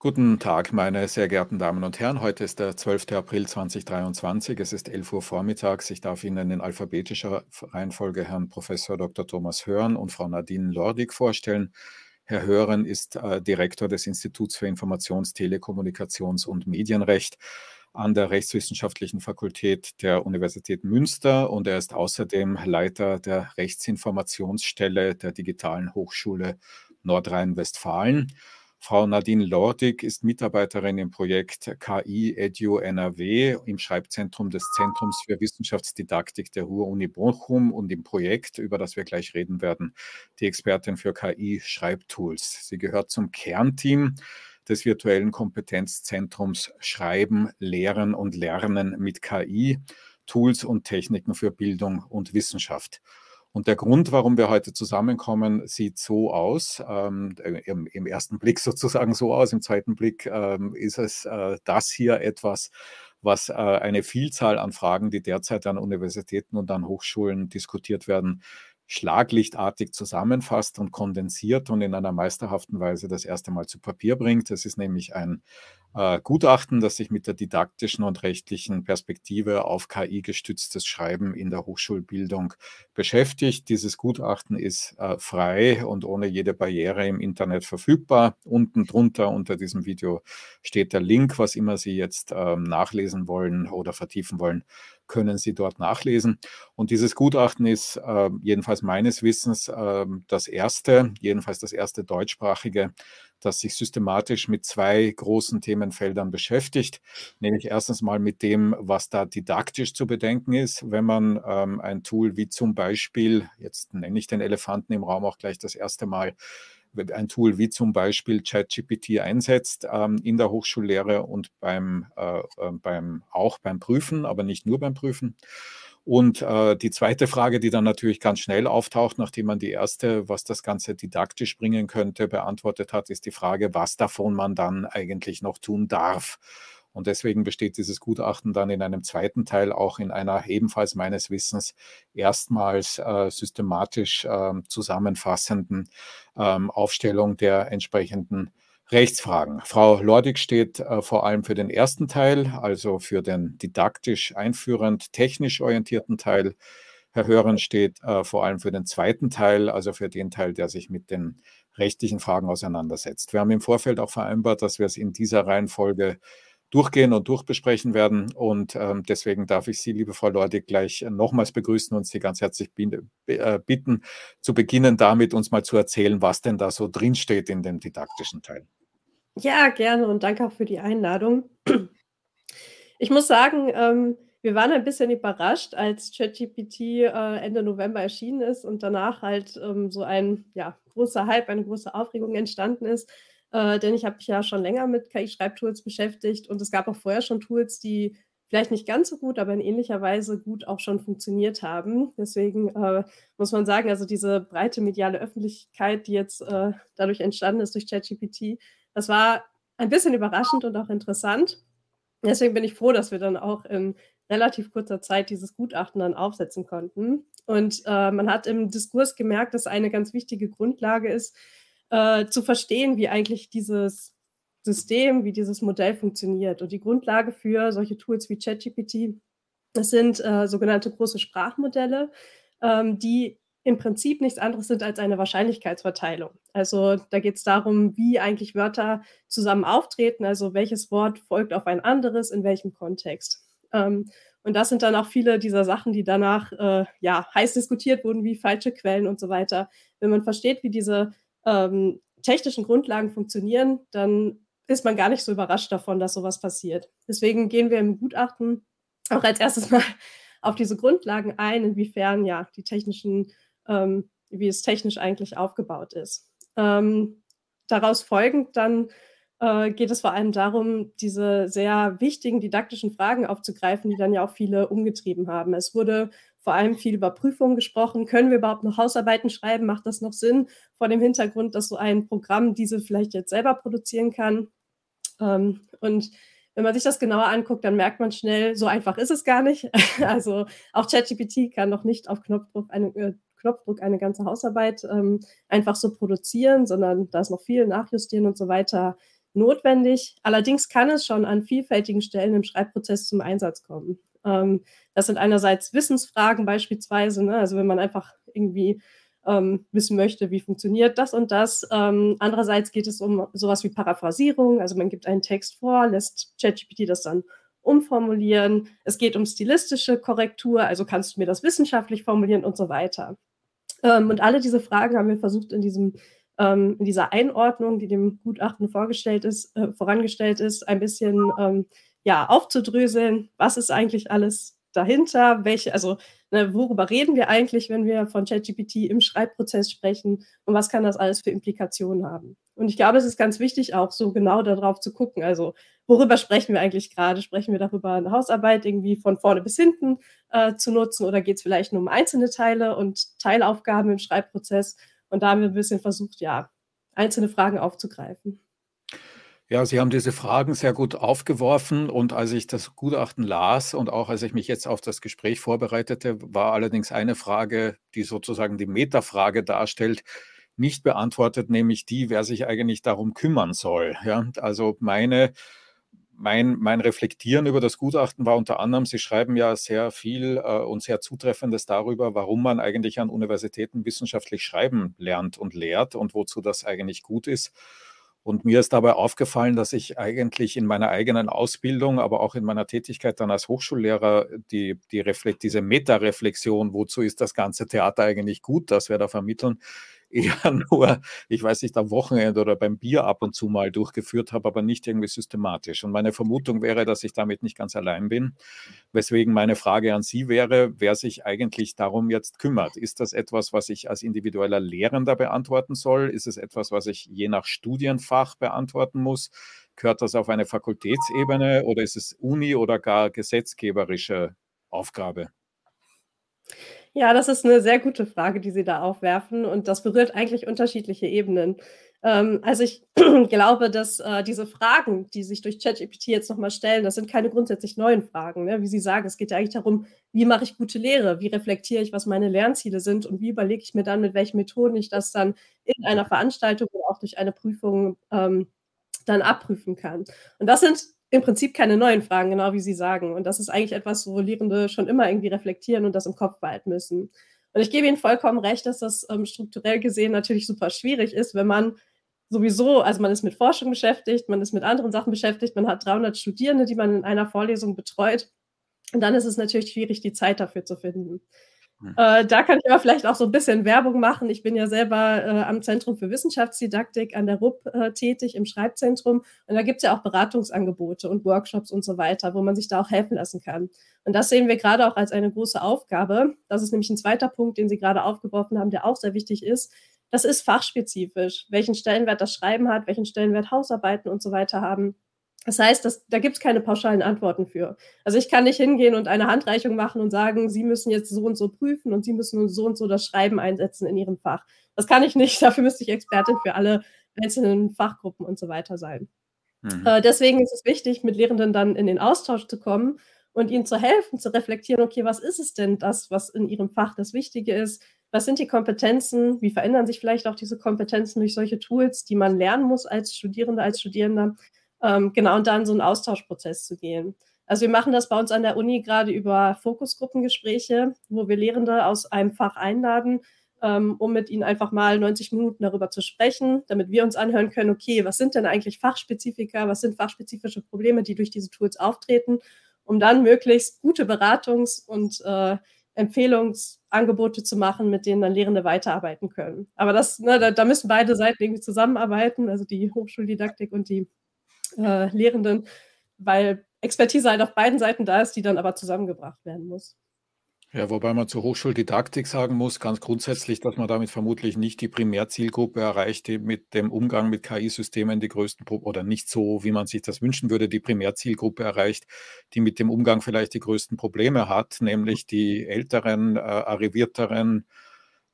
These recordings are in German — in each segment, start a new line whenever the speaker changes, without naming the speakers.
Guten Tag, meine sehr geehrten Damen und Herren. Heute ist der 12. April 2023. Es ist 11 Uhr vormittags. Ich darf Ihnen in alphabetischer Reihenfolge Herrn Professor Dr. Thomas Hörn und Frau Nadine Lordig vorstellen. Herr Hören ist äh, Direktor des Instituts für Informations-, Telekommunikations- und Medienrecht an der Rechtswissenschaftlichen Fakultät der Universität Münster und er ist außerdem Leiter der Rechtsinformationsstelle der Digitalen Hochschule Nordrhein-Westfalen. Frau Nadine Lordig ist Mitarbeiterin im Projekt KI Edu NRW im Schreibzentrum des Zentrums für Wissenschaftsdidaktik der Ruhr-Uni Bochum und im Projekt, über das wir gleich reden werden, die Expertin für KI-Schreibtools. Sie gehört zum Kernteam des virtuellen Kompetenzzentrums Schreiben, Lehren und Lernen mit KI, Tools und Techniken für Bildung und Wissenschaft. Und der Grund, warum wir heute zusammenkommen, sieht so aus, ähm, im, im, ersten Blick sozusagen so aus, im zweiten Blick ähm, ist es äh, das hier etwas, was äh, eine Vielzahl an Fragen, die derzeit an Universitäten und an Hochschulen diskutiert werden, schlaglichtartig zusammenfasst und kondensiert und in einer meisterhaften Weise das erste Mal zu Papier bringt. Das ist nämlich ein äh, Gutachten, das sich mit der didaktischen und rechtlichen Perspektive auf KI-gestütztes Schreiben in der Hochschulbildung beschäftigt. Dieses Gutachten ist äh, frei und ohne jede Barriere im Internet verfügbar. Unten drunter unter diesem Video steht der Link, was immer Sie jetzt äh, nachlesen wollen oder vertiefen wollen können Sie dort nachlesen. Und dieses Gutachten ist äh, jedenfalls meines Wissens äh, das erste, jedenfalls das erste deutschsprachige das sich systematisch mit zwei großen Themenfeldern beschäftigt, nämlich erstens mal mit dem, was da didaktisch zu bedenken ist, wenn man ähm, ein Tool wie zum Beispiel, jetzt nenne ich den Elefanten im Raum auch gleich das erste Mal, ein Tool wie zum Beispiel ChatGPT einsetzt ähm, in der Hochschullehre und beim, äh, äh beim, auch beim Prüfen, aber nicht nur beim Prüfen. Und äh, die zweite Frage, die dann natürlich ganz schnell auftaucht, nachdem man die erste, was das Ganze didaktisch bringen könnte, beantwortet hat, ist die Frage, was davon man dann eigentlich noch tun darf. Und deswegen besteht dieses Gutachten dann in einem zweiten Teil auch in einer ebenfalls meines Wissens erstmals äh, systematisch äh, zusammenfassenden ähm, Aufstellung der entsprechenden Rechtsfragen. Frau Lordig steht äh, vor allem für den ersten Teil, also für den didaktisch einführend, technisch orientierten Teil. Herr Hören steht äh, vor allem für den zweiten Teil, also für den Teil, der sich mit den rechtlichen Fragen auseinandersetzt. Wir haben im Vorfeld auch vereinbart, dass wir es in dieser Reihenfolge durchgehen und durchbesprechen werden. Und ähm, deswegen darf ich Sie, liebe Frau Lordig, gleich nochmals begrüßen und Sie ganz herzlich äh, bitten, zu beginnen damit uns mal zu erzählen, was denn da so drinsteht in dem didaktischen Teil.
Ja, gerne und danke auch für die Einladung. Ich muss sagen, ähm, wir waren ein bisschen überrascht, als ChatGPT äh, Ende November erschienen ist und danach halt ähm, so ein ja, großer Hype, eine große Aufregung entstanden ist. Äh, denn ich habe mich ja schon länger mit KI-Schreibtools beschäftigt und es gab auch vorher schon Tools, die vielleicht nicht ganz so gut, aber in ähnlicher Weise gut auch schon funktioniert haben. Deswegen äh, muss man sagen, also diese breite mediale Öffentlichkeit, die jetzt äh, dadurch entstanden ist durch ChatGPT, das war ein bisschen überraschend und auch interessant. Deswegen bin ich froh, dass wir dann auch in relativ kurzer Zeit dieses Gutachten dann aufsetzen konnten. Und äh, man hat im Diskurs gemerkt, dass eine ganz wichtige Grundlage ist, äh, zu verstehen, wie eigentlich dieses System, wie dieses Modell funktioniert. Und die Grundlage für solche Tools wie ChatGPT, das sind äh, sogenannte große Sprachmodelle, ähm, die im Prinzip nichts anderes sind als eine Wahrscheinlichkeitsverteilung. Also da geht es darum, wie eigentlich Wörter zusammen auftreten, also welches Wort folgt auf ein anderes, in welchem Kontext. Ähm, und das sind dann auch viele dieser Sachen, die danach äh, ja, heiß diskutiert wurden, wie falsche Quellen und so weiter. Wenn man versteht, wie diese ähm, technischen Grundlagen funktionieren, dann ist man gar nicht so überrascht davon, dass sowas passiert. Deswegen gehen wir im Gutachten auch als erstes mal auf diese Grundlagen ein, inwiefern ja die technischen ähm, wie es technisch eigentlich aufgebaut ist. Ähm, daraus folgend dann äh, geht es vor allem darum, diese sehr wichtigen didaktischen Fragen aufzugreifen, die dann ja auch viele umgetrieben haben. Es wurde vor allem viel über Prüfungen gesprochen. Können wir überhaupt noch Hausarbeiten schreiben? Macht das noch Sinn vor dem Hintergrund, dass so ein Programm diese vielleicht jetzt selber produzieren kann? Ähm, und wenn man sich das genauer anguckt, dann merkt man schnell, so einfach ist es gar nicht. Also auch ChatGPT kann noch nicht auf Knopfdruck eine, äh, Knopfdruck eine ganze Hausarbeit ähm, einfach so produzieren, sondern da ist noch viel nachjustieren und so weiter notwendig. Allerdings kann es schon an vielfältigen Stellen im Schreibprozess zum Einsatz kommen. Ähm, das sind einerseits Wissensfragen beispielsweise, ne? also wenn man einfach irgendwie ähm, wissen möchte, wie funktioniert das und das. Ähm, andererseits geht es um sowas wie Paraphrasierung, also man gibt einen Text vor, lässt ChatGPT das dann umformulieren. Es geht um stilistische Korrektur, also kannst du mir das wissenschaftlich formulieren und so weiter. Ähm, und alle diese Fragen haben wir versucht in diesem ähm, in dieser Einordnung, die dem Gutachten vorgestellt ist, äh, vorangestellt ist, ein bisschen ähm, ja, aufzudröseln, was ist eigentlich alles dahinter, welche, also ne, worüber reden wir eigentlich, wenn wir von ChatGPT im Schreibprozess sprechen und was kann das alles für Implikationen haben. Und ich glaube, es ist ganz wichtig, auch so genau darauf zu gucken. Also, worüber sprechen wir eigentlich gerade? Sprechen wir darüber, eine Hausarbeit irgendwie von vorne bis hinten äh, zu nutzen oder geht es vielleicht nur um einzelne Teile und Teilaufgaben im Schreibprozess? Und da haben wir ein bisschen versucht, ja, einzelne Fragen aufzugreifen.
Ja, Sie haben diese Fragen sehr gut aufgeworfen und als ich das Gutachten las und auch als ich mich jetzt auf das Gespräch vorbereitete, war allerdings eine Frage, die sozusagen die Metafrage darstellt, nicht beantwortet, nämlich die, wer sich eigentlich darum kümmern soll. Ja, also meine, mein, mein Reflektieren über das Gutachten war unter anderem, Sie schreiben ja sehr viel äh, und sehr Zutreffendes darüber, warum man eigentlich an Universitäten wissenschaftlich schreiben lernt und lehrt und wozu das eigentlich gut ist. Und mir ist dabei aufgefallen, dass ich eigentlich in meiner eigenen Ausbildung, aber auch in meiner Tätigkeit dann als Hochschullehrer die, die Reflekt, diese Metareflexion, wozu ist das ganze Theater eigentlich gut, das wir da vermitteln, eher nur, ich weiß nicht, am Wochenende oder beim Bier ab und zu mal durchgeführt habe, aber nicht irgendwie systematisch. Und meine Vermutung wäre, dass ich damit nicht ganz allein bin. Weswegen meine Frage an Sie wäre, wer sich eigentlich darum jetzt kümmert. Ist das etwas, was ich als individueller Lehrender beantworten soll? Ist es etwas, was ich je nach Studienfach beantworten muss? Gehört das auf eine Fakultätsebene oder ist es Uni oder gar gesetzgeberische Aufgabe?
Ja, das ist eine sehr gute Frage, die Sie da aufwerfen und das berührt eigentlich unterschiedliche Ebenen. Ähm, also, ich glaube, dass, äh, diese Fragen, die sich durch ChatGPT jetzt noch mal stellen, das sind keine grundsätzlich neuen Fragen, ne? Wie Sie sagen, es geht ja eigentlich darum: Wie mache ich gute Lehre? Wie reflektiere ich, was meine Lernziele sind? Und wie überlege ich mir dann, mit welchen Methoden ich das dann in einer Veranstaltung oder auch durch eine Prüfung, ähm, dann abprüfen kann. Und das sind im Prinzip keine neuen Fragen, genau wie Sie sagen. Und das ist eigentlich etwas, wo Lehrende schon immer irgendwie reflektieren und das im Kopf behalten müssen. Und ich gebe Ihnen vollkommen recht, dass das ähm, strukturell gesehen natürlich super schwierig ist, wenn man sowieso, also man ist mit Forschung beschäftigt, man ist mit anderen Sachen beschäftigt, man hat 300 Studierende, die man in einer Vorlesung betreut. Und dann ist es natürlich schwierig, die Zeit dafür zu finden. Hm. Äh, da kann ich aber vielleicht auch so ein bisschen Werbung machen. Ich bin ja selber äh, am Zentrum für Wissenschaftsdidaktik an der RUP äh, tätig, im Schreibzentrum. Und da gibt es ja auch Beratungsangebote und Workshops und so weiter, wo man sich da auch helfen lassen kann. Und das sehen wir gerade auch als eine große Aufgabe. Das ist nämlich ein zweiter Punkt, den Sie gerade aufgeworfen haben, der auch sehr wichtig ist. Das ist fachspezifisch, welchen Stellenwert das Schreiben hat, welchen Stellenwert Hausarbeiten und so weiter haben. Das heißt, das, da gibt es keine pauschalen Antworten für. Also ich kann nicht hingehen und eine Handreichung machen und sagen, Sie müssen jetzt so und so prüfen und Sie müssen so und so das Schreiben einsetzen in Ihrem Fach. Das kann ich nicht. Dafür müsste ich Expertin für alle einzelnen Fachgruppen und so weiter sein. Mhm. Äh, deswegen ist es wichtig, mit Lehrenden dann in den Austausch zu kommen und ihnen zu helfen, zu reflektieren, okay, was ist es denn das, was in ihrem Fach das Wichtige ist? Was sind die Kompetenzen? Wie verändern sich vielleicht auch diese Kompetenzen durch solche Tools, die man lernen muss als Studierende, als Studierender? Ähm, genau, und dann so einen Austauschprozess zu gehen. Also wir machen das bei uns an der Uni gerade über Fokusgruppengespräche, wo wir Lehrende aus einem Fach einladen, ähm, um mit ihnen einfach mal 90 Minuten darüber zu sprechen, damit wir uns anhören können, okay, was sind denn eigentlich Fachspezifika, was sind fachspezifische Probleme, die durch diese Tools auftreten, um dann möglichst gute Beratungs- und äh, Empfehlungsangebote zu machen, mit denen dann Lehrende weiterarbeiten können. Aber das, ne, da, da müssen beide Seiten irgendwie zusammenarbeiten, also die Hochschuldidaktik und die äh, Lehrenden, weil Expertise halt auf beiden Seiten da ist, die dann aber zusammengebracht werden muss.
Ja, wobei man zur Hochschuldidaktik sagen muss, ganz grundsätzlich, dass man damit vermutlich nicht die Primärzielgruppe erreicht, die mit dem Umgang mit KI-Systemen die größten Pro oder nicht so, wie man sich das wünschen würde, die Primärzielgruppe erreicht, die mit dem Umgang vielleicht die größten Probleme hat, nämlich die älteren, äh, arrivierteren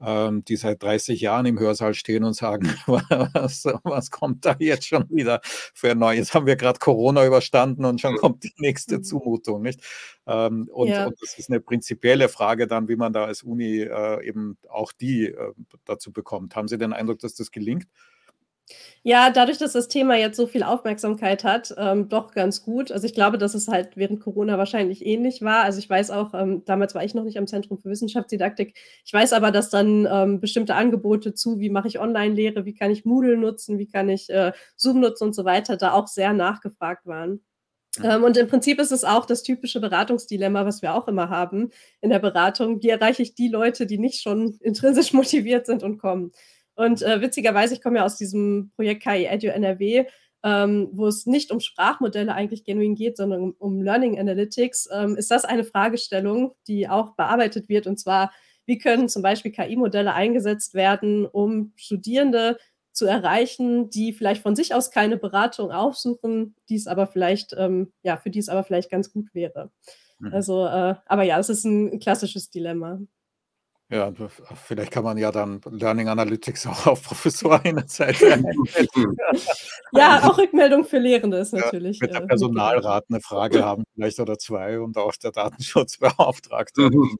ähm, die seit 30 Jahren im Hörsaal stehen und sagen, was, was kommt da jetzt schon wieder für ein neues? Haben wir gerade Corona überstanden und schon kommt die nächste mhm. Zumutung, nicht? Ähm, und, ja. und, das ist eine prinzipielle Frage dann, wie man da als Uni äh, eben auch die äh, dazu bekommt. Haben Sie den Eindruck, dass das gelingt?
Ja, dadurch, dass das Thema jetzt so viel Aufmerksamkeit hat, ähm, doch ganz gut. Also, ich glaube, dass es halt während Corona wahrscheinlich ähnlich war. Also, ich weiß auch, ähm, damals war ich noch nicht am Zentrum für Wissenschaftsdidaktik. Ich weiß aber, dass dann, ähm, bestimmte Angebote zu, wie mache ich Online-Lehre, wie kann ich Moodle nutzen, wie kann ich, äh, Zoom nutzen und so weiter, da auch sehr nachgefragt waren. Ähm, und im Prinzip ist es auch das typische Beratungsdilemma, was wir auch immer haben in der Beratung. Wie erreiche ich die Leute, die nicht schon intrinsisch motiviert sind und kommen? Und äh, witzigerweise, ich komme ja aus diesem Projekt KI Edu NRW, ähm, wo es nicht um Sprachmodelle eigentlich genuin geht, sondern um, um Learning Analytics, ähm, ist das eine Fragestellung, die auch bearbeitet wird. Und zwar, wie können zum Beispiel KI-Modelle eingesetzt werden, um Studierende zu erreichen, die vielleicht von sich aus keine Beratung aufsuchen, die es aber vielleicht, ähm, ja, für die es aber vielleicht ganz gut wäre. Mhm. Also, äh, aber ja, es ist ein klassisches Dilemma.
Ja, vielleicht kann man ja dann Learning Analytics auch auf Professorinnenseite
Ja, auch Rückmeldung für Lehrende ist natürlich.
Ja, mit der äh, Personalrat eine Frage haben vielleicht oder zwei und auch der Datenschutzbeauftragte. Mhm.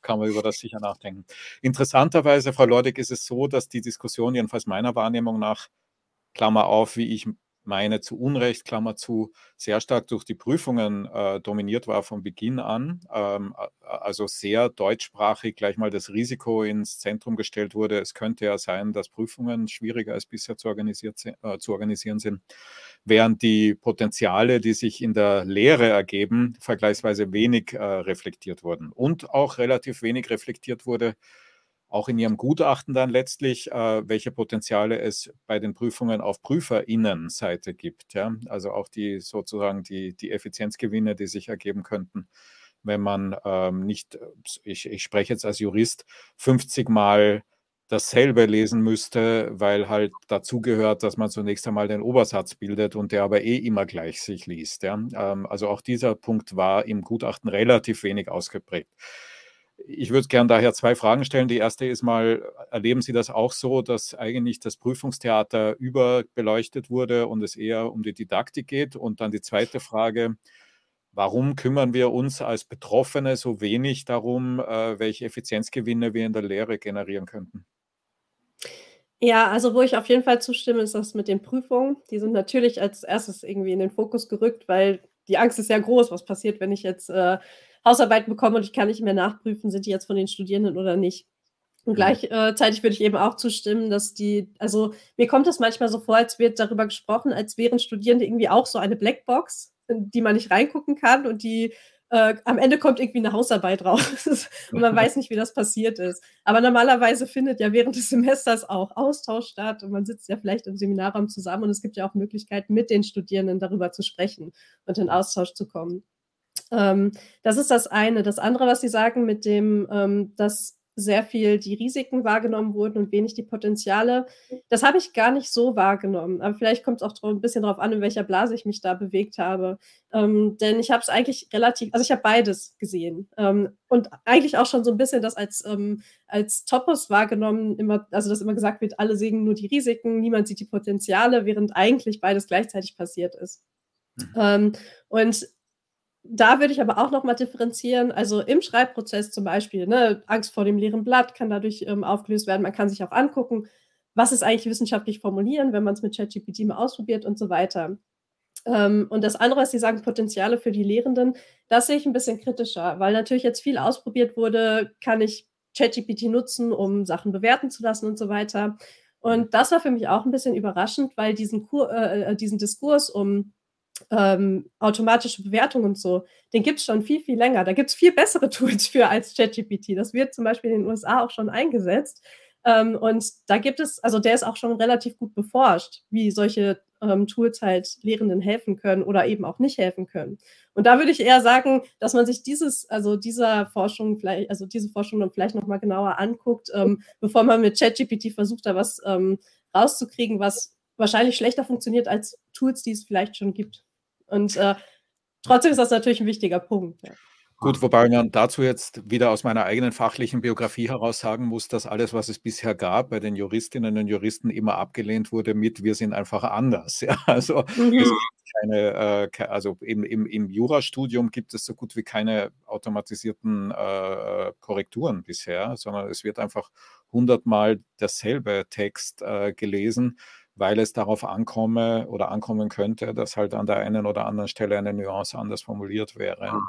Kann man über das sicher nachdenken. Interessanterweise, Frau Lordig, ist es so, dass die Diskussion, jedenfalls meiner Wahrnehmung nach, Klammer auf, wie ich meine zu Unrecht, Klammer zu, sehr stark durch die Prüfungen äh, dominiert war von Beginn an. Ähm, also sehr deutschsprachig gleich mal das Risiko ins Zentrum gestellt wurde. Es könnte ja sein, dass Prüfungen schwieriger als bisher zu, äh, zu organisieren sind, während die Potenziale, die sich in der Lehre ergeben, vergleichsweise wenig äh, reflektiert wurden. Und auch relativ wenig reflektiert wurde, auch in Ihrem Gutachten dann letztlich, äh, welche Potenziale es bei den Prüfungen auf Prüferinnenseite gibt. Ja? Also auch die sozusagen die, die Effizienzgewinne, die sich ergeben könnten, wenn man ähm, nicht, ich, ich spreche jetzt als Jurist, 50 Mal dasselbe lesen müsste, weil halt dazu gehört, dass man zunächst einmal den Obersatz bildet und der aber eh immer gleich sich liest. Ja? Ähm, also auch dieser Punkt war im Gutachten relativ wenig ausgeprägt. Ich würde gerne daher zwei Fragen stellen. Die erste ist mal, erleben Sie das auch so, dass eigentlich das Prüfungstheater überbeleuchtet wurde und es eher um die Didaktik geht? Und dann die zweite Frage, warum kümmern wir uns als Betroffene so wenig darum, äh, welche Effizienzgewinne wir in der Lehre generieren könnten?
Ja, also wo ich auf jeden Fall zustimme, ist das mit den Prüfungen. Die sind natürlich als erstes irgendwie in den Fokus gerückt, weil die Angst ist ja groß, was passiert, wenn ich jetzt äh, Hausarbeiten bekomme und ich kann nicht mehr nachprüfen, sind die jetzt von den Studierenden oder nicht. Und gleichzeitig würde ich eben auch zustimmen, dass die, also mir kommt es manchmal so vor, als wird darüber gesprochen, als wären Studierende irgendwie auch so eine Blackbox, in die man nicht reingucken kann und die äh, am Ende kommt irgendwie eine Hausarbeit raus und man weiß nicht, wie das passiert ist. Aber normalerweise findet ja während des Semesters auch Austausch statt und man sitzt ja vielleicht im Seminarraum zusammen und es gibt ja auch Möglichkeiten, mit den Studierenden darüber zu sprechen und in Austausch zu kommen. Ähm, das ist das eine. Das andere, was Sie sagen mit dem, ähm, dass sehr viel die Risiken wahrgenommen wurden und wenig die Potenziale, das habe ich gar nicht so wahrgenommen. Aber vielleicht kommt es auch ein bisschen darauf an, in welcher Blase ich mich da bewegt habe. Ähm, denn ich habe es eigentlich relativ, also ich habe beides gesehen. Ähm, und eigentlich auch schon so ein bisschen das als, ähm, als Topos wahrgenommen, immer, also dass immer gesagt wird, alle sehen nur die Risiken, niemand sieht die Potenziale, während eigentlich beides gleichzeitig passiert ist. Mhm. Ähm, und da würde ich aber auch noch mal differenzieren. Also im Schreibprozess zum Beispiel, ne, Angst vor dem leeren Blatt kann dadurch ähm, aufgelöst werden. Man kann sich auch angucken, was ist eigentlich wissenschaftlich formulieren, wenn man es mit ChatGPT mal ausprobiert und so weiter. Ähm, und das andere, was Sie sagen, Potenziale für die Lehrenden, das sehe ich ein bisschen kritischer, weil natürlich jetzt viel ausprobiert wurde, kann ich ChatGPT nutzen, um Sachen bewerten zu lassen und so weiter. Und das war für mich auch ein bisschen überraschend, weil diesen, Kur äh, äh diesen Diskurs um ähm, automatische Bewertung und so, den gibt es schon viel, viel länger. Da gibt es viel bessere Tools für als ChatGPT. Das wird zum Beispiel in den USA auch schon eingesetzt. Ähm, und da gibt es, also der ist auch schon relativ gut beforscht, wie solche ähm, Tools halt Lehrenden helfen können oder eben auch nicht helfen können. Und da würde ich eher sagen, dass man sich dieses, also dieser Forschung vielleicht, also diese Forschung dann vielleicht nochmal genauer anguckt, ähm, bevor man mit ChatGPT versucht, da was ähm, rauszukriegen, was wahrscheinlich schlechter funktioniert als Tools, die es vielleicht schon gibt. Und äh, trotzdem ist das natürlich ein wichtiger Punkt. Ja.
Gut, wobei man dazu jetzt wieder aus meiner eigenen fachlichen Biografie heraus sagen muss, dass alles, was es bisher gab, bei den Juristinnen und Juristen immer abgelehnt wurde mit, wir sind einfach anders. Ja, also mhm. es gibt keine, äh, also im, im, im Jurastudium gibt es so gut wie keine automatisierten äh, Korrekturen bisher, sondern es wird einfach hundertmal derselbe Text äh, gelesen weil es darauf ankomme oder ankommen könnte, dass halt an der einen oder anderen Stelle eine Nuance anders formuliert wäre. Mhm.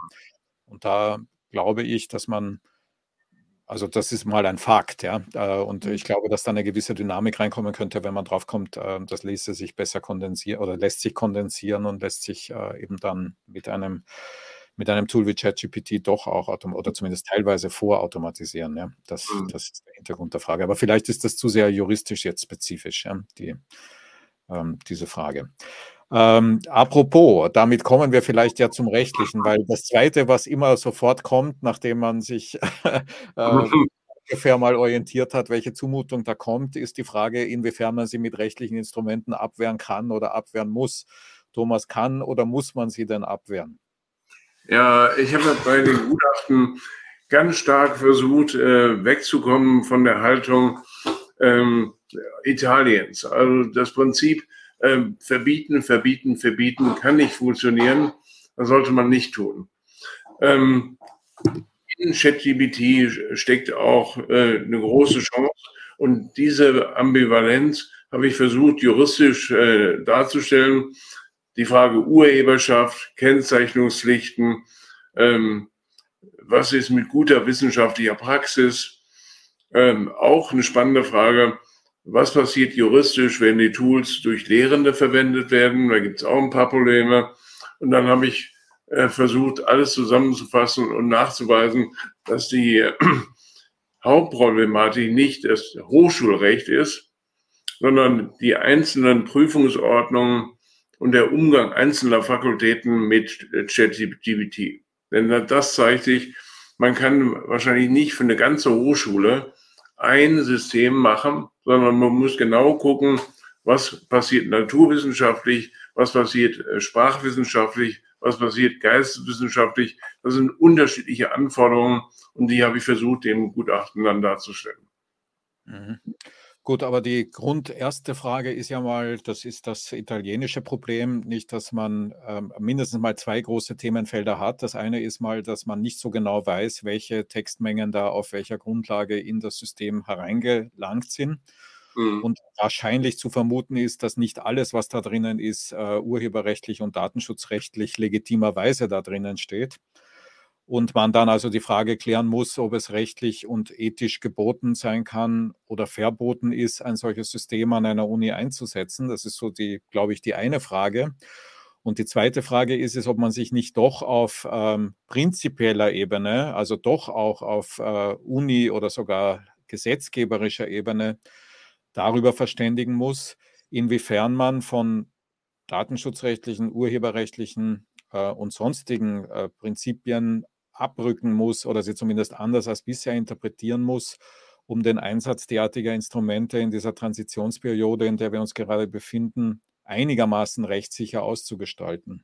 Und da glaube ich, dass man also das ist mal ein Fakt, ja. Äh, und mhm. ich glaube, dass da eine gewisse Dynamik reinkommen könnte, wenn man drauf kommt, äh, das ließe sich besser kondensieren oder lässt sich kondensieren und lässt sich äh, eben dann mit einem, mit einem Tool wie ChatGPT doch auch oder zumindest teilweise vorautomatisieren. Ja. Das, mhm. das ist der Hintergrund der Frage. Aber vielleicht ist das zu sehr juristisch jetzt spezifisch, ja, die, ähm, diese Frage. Ähm, apropos, damit kommen wir vielleicht ja zum Rechtlichen, weil das Zweite, was immer sofort kommt, nachdem man sich äh, ungefähr mal orientiert hat, welche Zumutung da kommt, ist die Frage, inwiefern man sie mit rechtlichen Instrumenten abwehren kann oder abwehren muss. Thomas, kann oder muss man sie denn abwehren?
Ja, ich habe bei den Gutachten ganz stark versucht, äh, wegzukommen von der Haltung ähm, Italiens. Also das Prinzip, ähm, verbieten, verbieten, verbieten kann nicht funktionieren. Das sollte man nicht tun. Ähm, in ChatGPT steckt auch äh, eine große Chance und diese Ambivalenz habe ich versucht, juristisch äh, darzustellen. Die Frage Urheberschaft, Kennzeichnungspflichten, ähm, was ist mit guter wissenschaftlicher Praxis? Ähm, auch eine spannende Frage, was passiert juristisch, wenn die Tools durch Lehrende verwendet werden? Da gibt es auch ein paar Probleme. Und dann habe ich äh, versucht, alles zusammenzufassen und nachzuweisen, dass die äh, Hauptproblematik nicht das Hochschulrecht ist, sondern die einzelnen Prüfungsordnungen und der Umgang einzelner Fakultäten mit ChatGPT. Denn das zeigt sich, man kann wahrscheinlich nicht für eine ganze Hochschule ein System machen, sondern man muss genau gucken, was passiert naturwissenschaftlich, was passiert äh, sprachwissenschaftlich, was passiert geisteswissenschaftlich. Das sind unterschiedliche Anforderungen und die habe ich versucht, dem Gutachten dann darzustellen.
Mhm. Gut, aber die grunderste Frage ist ja mal, das ist das italienische Problem, nicht, dass man ähm, mindestens mal zwei große Themenfelder hat. Das eine ist mal, dass man nicht so genau weiß, welche Textmengen da auf welcher Grundlage in das System hereingelangt sind. Mhm. Und wahrscheinlich zu vermuten ist, dass nicht alles, was da drinnen ist, uh, urheberrechtlich und datenschutzrechtlich legitimerweise da drinnen steht und man dann also die Frage klären muss, ob es rechtlich und ethisch geboten sein kann oder verboten ist, ein solches System an einer Uni einzusetzen. Das ist so die, glaube ich, die eine Frage. Und die zweite Frage ist es, ob man sich nicht doch auf ähm, prinzipieller Ebene, also doch auch auf äh, Uni oder sogar gesetzgeberischer Ebene darüber verständigen muss, inwiefern man von datenschutzrechtlichen, urheberrechtlichen äh, und sonstigen äh, Prinzipien abrücken muss oder sie zumindest anders als bisher interpretieren muss, um den Einsatz derartiger Instrumente in dieser Transitionsperiode, in der wir uns gerade befinden, einigermaßen rechtssicher auszugestalten?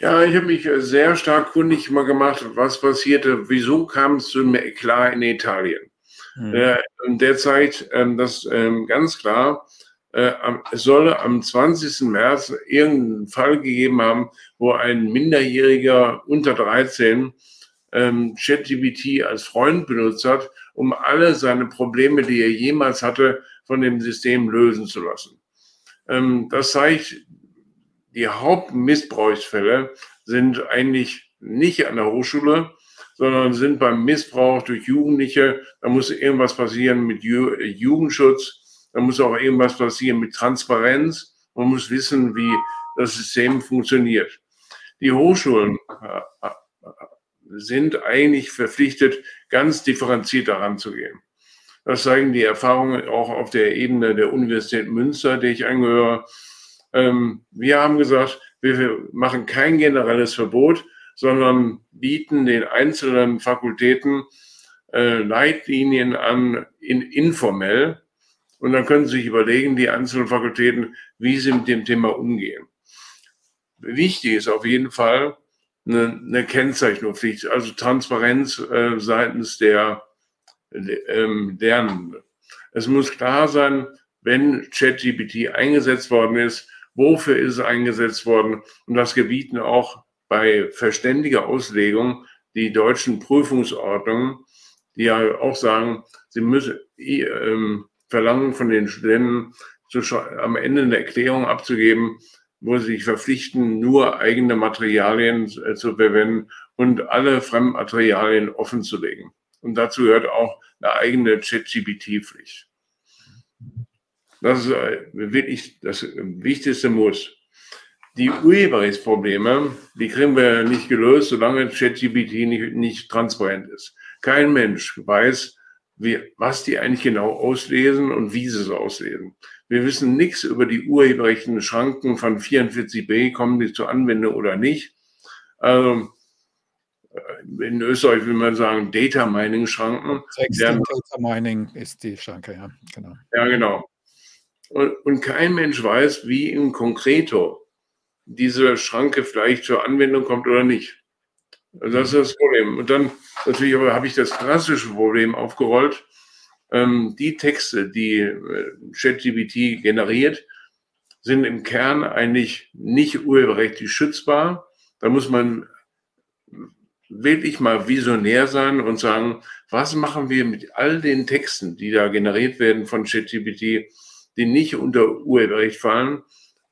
Ja, ich habe mich sehr stark kundig mal gemacht, was passierte, wieso kam es zum Eklat in Italien. Hm. Äh, derzeit ähm, das ähm, ganz klar äh, es solle am 20. März irgendeinen Fall gegeben haben, wo ein Minderjähriger unter 13 ähm, ChatGPT als Freund benutzt hat, um alle seine Probleme, die er jemals hatte, von dem System lösen zu lassen. Ähm, das zeigt, die Hauptmissbrauchsfälle sind eigentlich nicht an der Hochschule, sondern sind beim Missbrauch durch Jugendliche. Da muss irgendwas passieren mit Ju Jugendschutz da muss auch irgendwas passieren mit Transparenz. Man muss wissen, wie das System funktioniert. Die Hochschulen äh, äh, sind eigentlich verpflichtet, ganz differenziert daran zu gehen. Das zeigen die Erfahrungen auch auf der Ebene der Universität Münster, der ich angehöre. Ähm, wir haben gesagt, wir machen kein generelles Verbot, sondern bieten den einzelnen Fakultäten äh, Leitlinien an, in, informell, und dann können Sie sich überlegen, die einzelnen Fakultäten, wie sie mit dem Thema umgehen. Wichtig ist auf jeden Fall eine, eine Kennzeichnungspflicht, also Transparenz äh, seitens der ähm, Lernenden. Es muss klar sein, wenn ChatGPT eingesetzt worden ist, wofür ist es eingesetzt worden und das gebieten auch bei verständiger Auslegung die deutschen Prüfungsordnungen, die ja auch sagen, sie müssen ähm, verlangen von den Studenten, am Ende eine Erklärung abzugeben, wo sie sich verpflichten, nur eigene Materialien äh, zu verwenden und alle Fremdmaterialien offen zu legen. Und dazu gehört auch eine eigene ChatGPT-Pflicht. Das ist äh, wirklich das wichtigste Muss. Die Urheberrechtsprobleme, die kriegen wir nicht gelöst, solange ChatGPT nicht, nicht transparent ist. Kein Mensch weiß, wie, was die eigentlich genau auslesen und wie sie es auslesen. Wir wissen nichts über die urheberrechtlichen Schranken von 44b, kommen die zur Anwendung oder nicht. Also äh, in Österreich will man sagen Data Mining Schranken.
Data Mining ist die Schranke, ja,
genau. Ja, genau. Und, und kein Mensch weiß, wie im Konkreto diese Schranke vielleicht zur Anwendung kommt oder nicht. Also das ist das Problem. Und dann natürlich aber habe ich das klassische Problem aufgerollt. Ähm, die Texte, die äh, ChatGPT generiert, sind im Kern eigentlich nicht urheberrechtlich schützbar. Da muss man wirklich mal visionär sein und sagen, was machen wir mit all den Texten, die da generiert werden von ChatGPT, die nicht unter Urheberrecht fallen.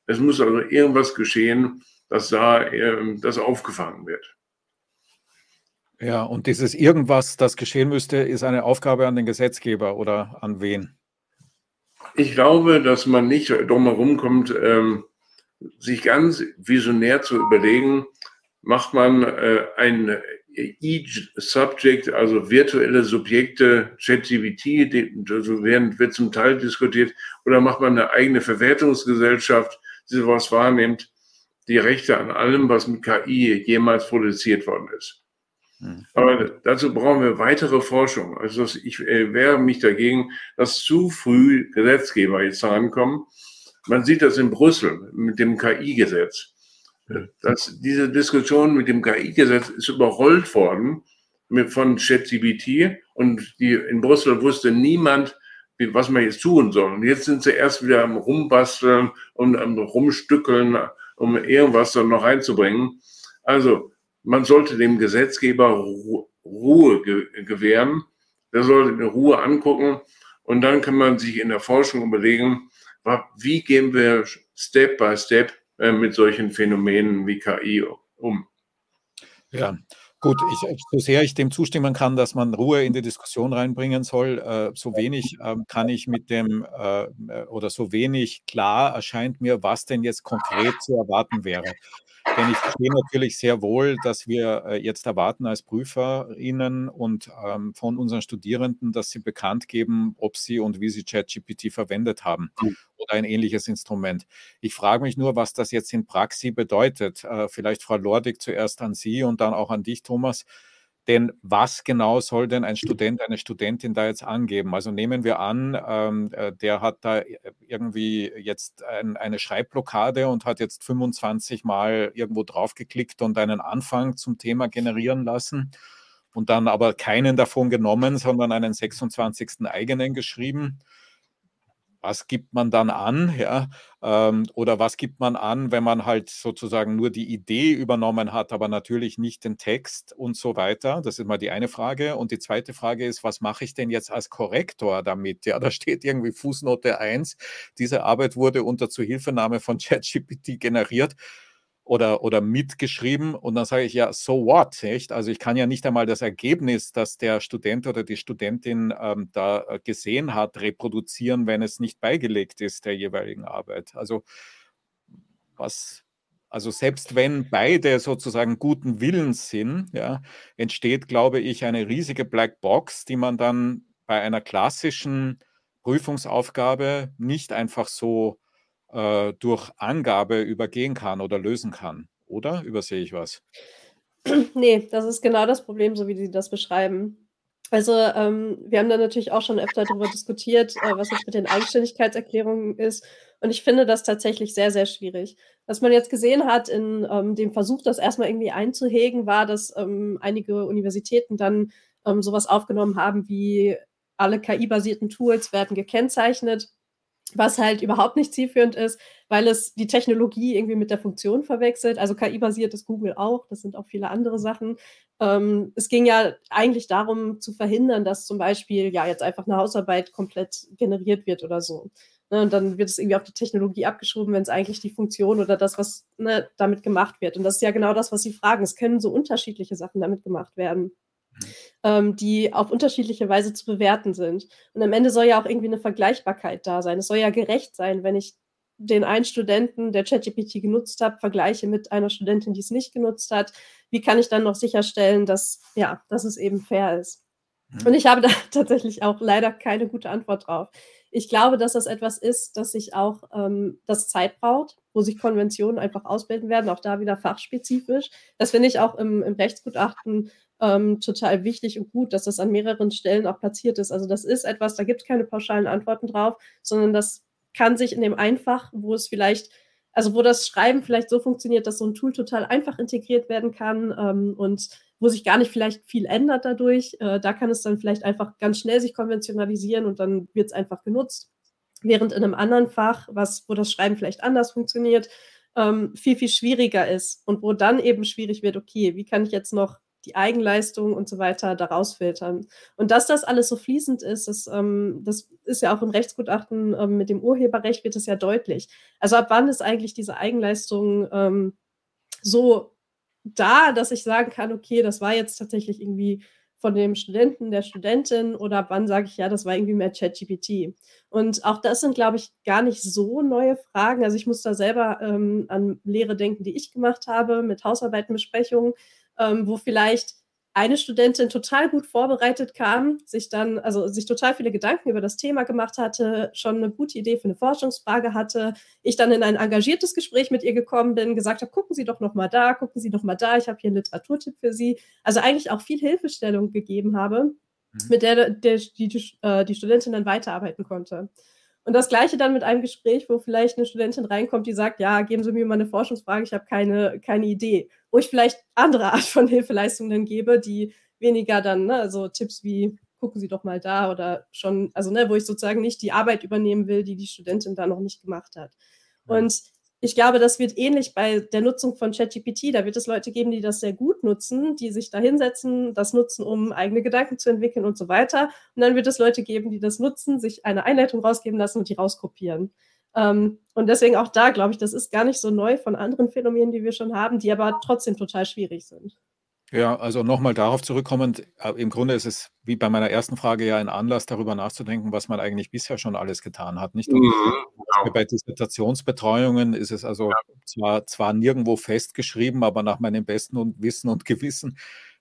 Es muss also irgendwas geschehen, dass da äh, das aufgefangen wird.
Ja, und dieses irgendwas, das geschehen müsste, ist eine Aufgabe an den Gesetzgeber oder an wen?
Ich glaube, dass man nicht drum herum kommt, ähm, sich ganz visionär zu überlegen, macht man äh, ein each Subject, also virtuelle Subjekte, ChatGPT, also wird zum Teil diskutiert, oder macht man eine eigene Verwertungsgesellschaft, die sowas wahrnimmt, die Rechte an allem, was mit KI jemals produziert worden ist. Hm. Aber dazu brauchen wir weitere Forschung. Also ich äh, wehre mich dagegen, dass zu früh Gesetzgeber jetzt herankommen. Man sieht das in Brüssel mit dem KI-Gesetz. Das, diese Diskussion mit dem KI-Gesetz ist überrollt worden mit, von ChatGPT und die, in Brüssel wusste niemand, wie, was man jetzt tun soll. Und jetzt sind sie erst wieder am Rumbasteln und am Rumstückeln, um irgendwas dann noch reinzubringen. Also, man sollte dem Gesetzgeber Ruhe gewähren. Der sollte in Ruhe angucken und dann kann man sich in der Forschung überlegen, wie gehen wir Step by Step äh, mit solchen Phänomenen wie KI um.
Ja, Gut, ich, so sehr ich dem zustimmen kann, dass man Ruhe in die Diskussion reinbringen soll, äh, so wenig äh, kann ich mit dem äh, oder so wenig klar erscheint mir, was denn jetzt konkret zu erwarten wäre. Denn ich verstehe natürlich sehr wohl, dass wir äh, jetzt erwarten als PrüferInnen und ähm, von unseren Studierenden, dass sie bekannt geben, ob sie und wie sie ChatGPT verwendet haben mhm. oder ein ähnliches Instrument. Ich frage mich nur, was das jetzt in Praxis bedeutet. Äh, vielleicht Frau Lordig zuerst an Sie und dann auch an dich, Thomas. Denn was genau soll denn ein Student, eine Studentin da jetzt angeben? Also nehmen wir an, ähm, äh, der hat da irgendwie jetzt ein, eine Schreibblockade und hat jetzt 25 Mal irgendwo draufgeklickt und einen Anfang zum Thema generieren lassen und dann aber keinen davon genommen, sondern einen 26. eigenen geschrieben was gibt man dann an, ja? Ähm, oder was gibt man an, wenn man halt sozusagen nur die Idee übernommen hat, aber natürlich nicht den Text und so weiter? Das ist mal die eine Frage. Und die zweite Frage ist, was mache ich denn jetzt als Korrektor damit? Ja, da steht irgendwie Fußnote 1, diese Arbeit wurde unter Zuhilfenahme von ChatGPT generiert oder, oder mitgeschrieben und dann sage ich ja, so what, echt? Also ich kann ja nicht einmal das Ergebnis, das der Student oder die Studentin ähm, da äh, gesehen hat, reproduzieren, wenn es nicht beigelegt ist der jeweiligen Arbeit. Also was, also selbst wenn beide sozusagen guten Willens sind, ja, entsteht, glaube ich, eine riesige Blackbox, die man dann bei einer klassischen Prüfungsaufgabe nicht einfach so äh, durch Angabe übergehen kann oder lösen kann. Oder übersehe ich was?
Nee, das ist genau das Problem, so wie Sie das beschreiben. Also, ähm, wir haben da natürlich auch schon öfter darüber diskutiert, äh, was jetzt mit den Eigenständigkeitserklärungen ist. Und ich finde das tatsächlich sehr, sehr schwierig. Was man jetzt gesehen hat in ähm, dem Versuch, das erstmal irgendwie einzuhegen, war, dass ähm, einige Universitäten dann ähm, sowas aufgenommen haben wie alle KI-basierten Tools werden gekennzeichnet was halt überhaupt nicht zielführend ist, weil es die Technologie irgendwie mit der Funktion verwechselt. Also KI-basiert ist Google auch, das sind auch viele andere Sachen. Ähm, es ging ja eigentlich darum zu verhindern, dass zum Beispiel ja jetzt einfach eine Hausarbeit komplett generiert wird oder so. Ne, und dann wird es irgendwie auf die Technologie abgeschoben, wenn es eigentlich die Funktion oder das, was ne, damit gemacht wird. Und das ist ja genau das, was Sie fragen. Es können so unterschiedliche Sachen damit gemacht werden. Ähm, die auf unterschiedliche Weise zu bewerten sind. Und am Ende soll ja auch irgendwie eine Vergleichbarkeit da sein. Es soll ja gerecht sein, wenn ich den einen Studenten, der ChatGPT genutzt hat, vergleiche mit einer Studentin, die es nicht genutzt hat. Wie kann ich dann noch sicherstellen, dass, ja, dass es eben fair ist? Mhm. Und ich habe da tatsächlich auch leider keine gute Antwort drauf. Ich glaube, dass das etwas ist, dass sich auch ähm, das Zeit braucht, wo sich Konventionen einfach ausbilden werden, auch da wieder fachspezifisch. Das finde ich auch im, im Rechtsgutachten ähm, total wichtig und gut, dass das an mehreren Stellen auch platziert ist. Also das ist etwas, da gibt es keine pauschalen Antworten drauf, sondern das kann sich in dem Einfach, wo es vielleicht, also wo das Schreiben vielleicht so funktioniert, dass so ein Tool total einfach integriert werden kann ähm, und wo sich gar nicht vielleicht viel ändert dadurch. Äh, da kann es dann vielleicht einfach ganz schnell sich konventionalisieren und dann wird es einfach genutzt. Während in einem anderen Fach, was, wo das Schreiben vielleicht anders funktioniert, ähm, viel, viel schwieriger ist und wo dann eben schwierig wird, okay, wie kann ich jetzt noch die Eigenleistung und so weiter daraus filtern. Und dass das alles so fließend ist, das, ähm, das ist ja auch im Rechtsgutachten ähm, mit dem Urheberrecht wird es ja deutlich. Also ab wann ist eigentlich diese Eigenleistung ähm, so da, dass ich sagen kann, okay, das war jetzt tatsächlich irgendwie von dem Studenten, der Studentin oder wann sage ich, ja, das war irgendwie mehr ChatGPT. Und auch das sind, glaube ich, gar nicht so neue Fragen. Also ich muss da selber ähm, an Lehre denken, die ich gemacht habe mit Hausarbeitenbesprechungen, ähm, wo vielleicht eine Studentin total gut vorbereitet kam, sich dann, also sich total viele Gedanken über das Thema gemacht hatte, schon eine gute Idee für eine Forschungsfrage hatte, ich dann in ein engagiertes Gespräch mit ihr gekommen bin, gesagt habe, gucken Sie doch noch mal da, gucken Sie doch mal da, ich habe hier einen Literaturtipp für Sie. Also eigentlich auch viel Hilfestellung gegeben habe, mhm. mit der, der die, die, äh, die Studentin dann weiterarbeiten konnte. Und das gleiche dann mit einem Gespräch, wo vielleicht eine Studentin reinkommt, die sagt, ja, geben Sie mir mal eine Forschungsfrage, ich habe keine, keine Idee. Wo ich vielleicht andere Art von Hilfeleistungen gebe, die weniger dann, ne, also Tipps wie, gucken Sie doch mal da oder schon, also ne, wo ich sozusagen nicht die Arbeit übernehmen will, die die Studentin da noch nicht gemacht hat. Und ich glaube, das wird ähnlich bei der Nutzung von ChatGPT. Da wird es Leute geben, die das sehr gut nutzen, die sich da hinsetzen, das nutzen, um eigene Gedanken zu entwickeln und so weiter. Und dann wird es Leute geben, die das nutzen, sich eine Einleitung rausgeben lassen und die rauskopieren. Ähm, und deswegen auch da, glaube ich, das ist gar nicht so neu von anderen Phänomenen, die wir schon haben, die aber trotzdem total schwierig sind.
Ja, also nochmal darauf zurückkommend, äh, im Grunde ist es wie bei meiner ersten Frage ja ein Anlass, darüber nachzudenken, was man eigentlich bisher schon alles getan hat. Nicht? Und mhm, genau. Bei Dissertationsbetreuungen ist es also ja. zwar, zwar nirgendwo festgeschrieben, aber nach meinem besten Wissen und Gewissen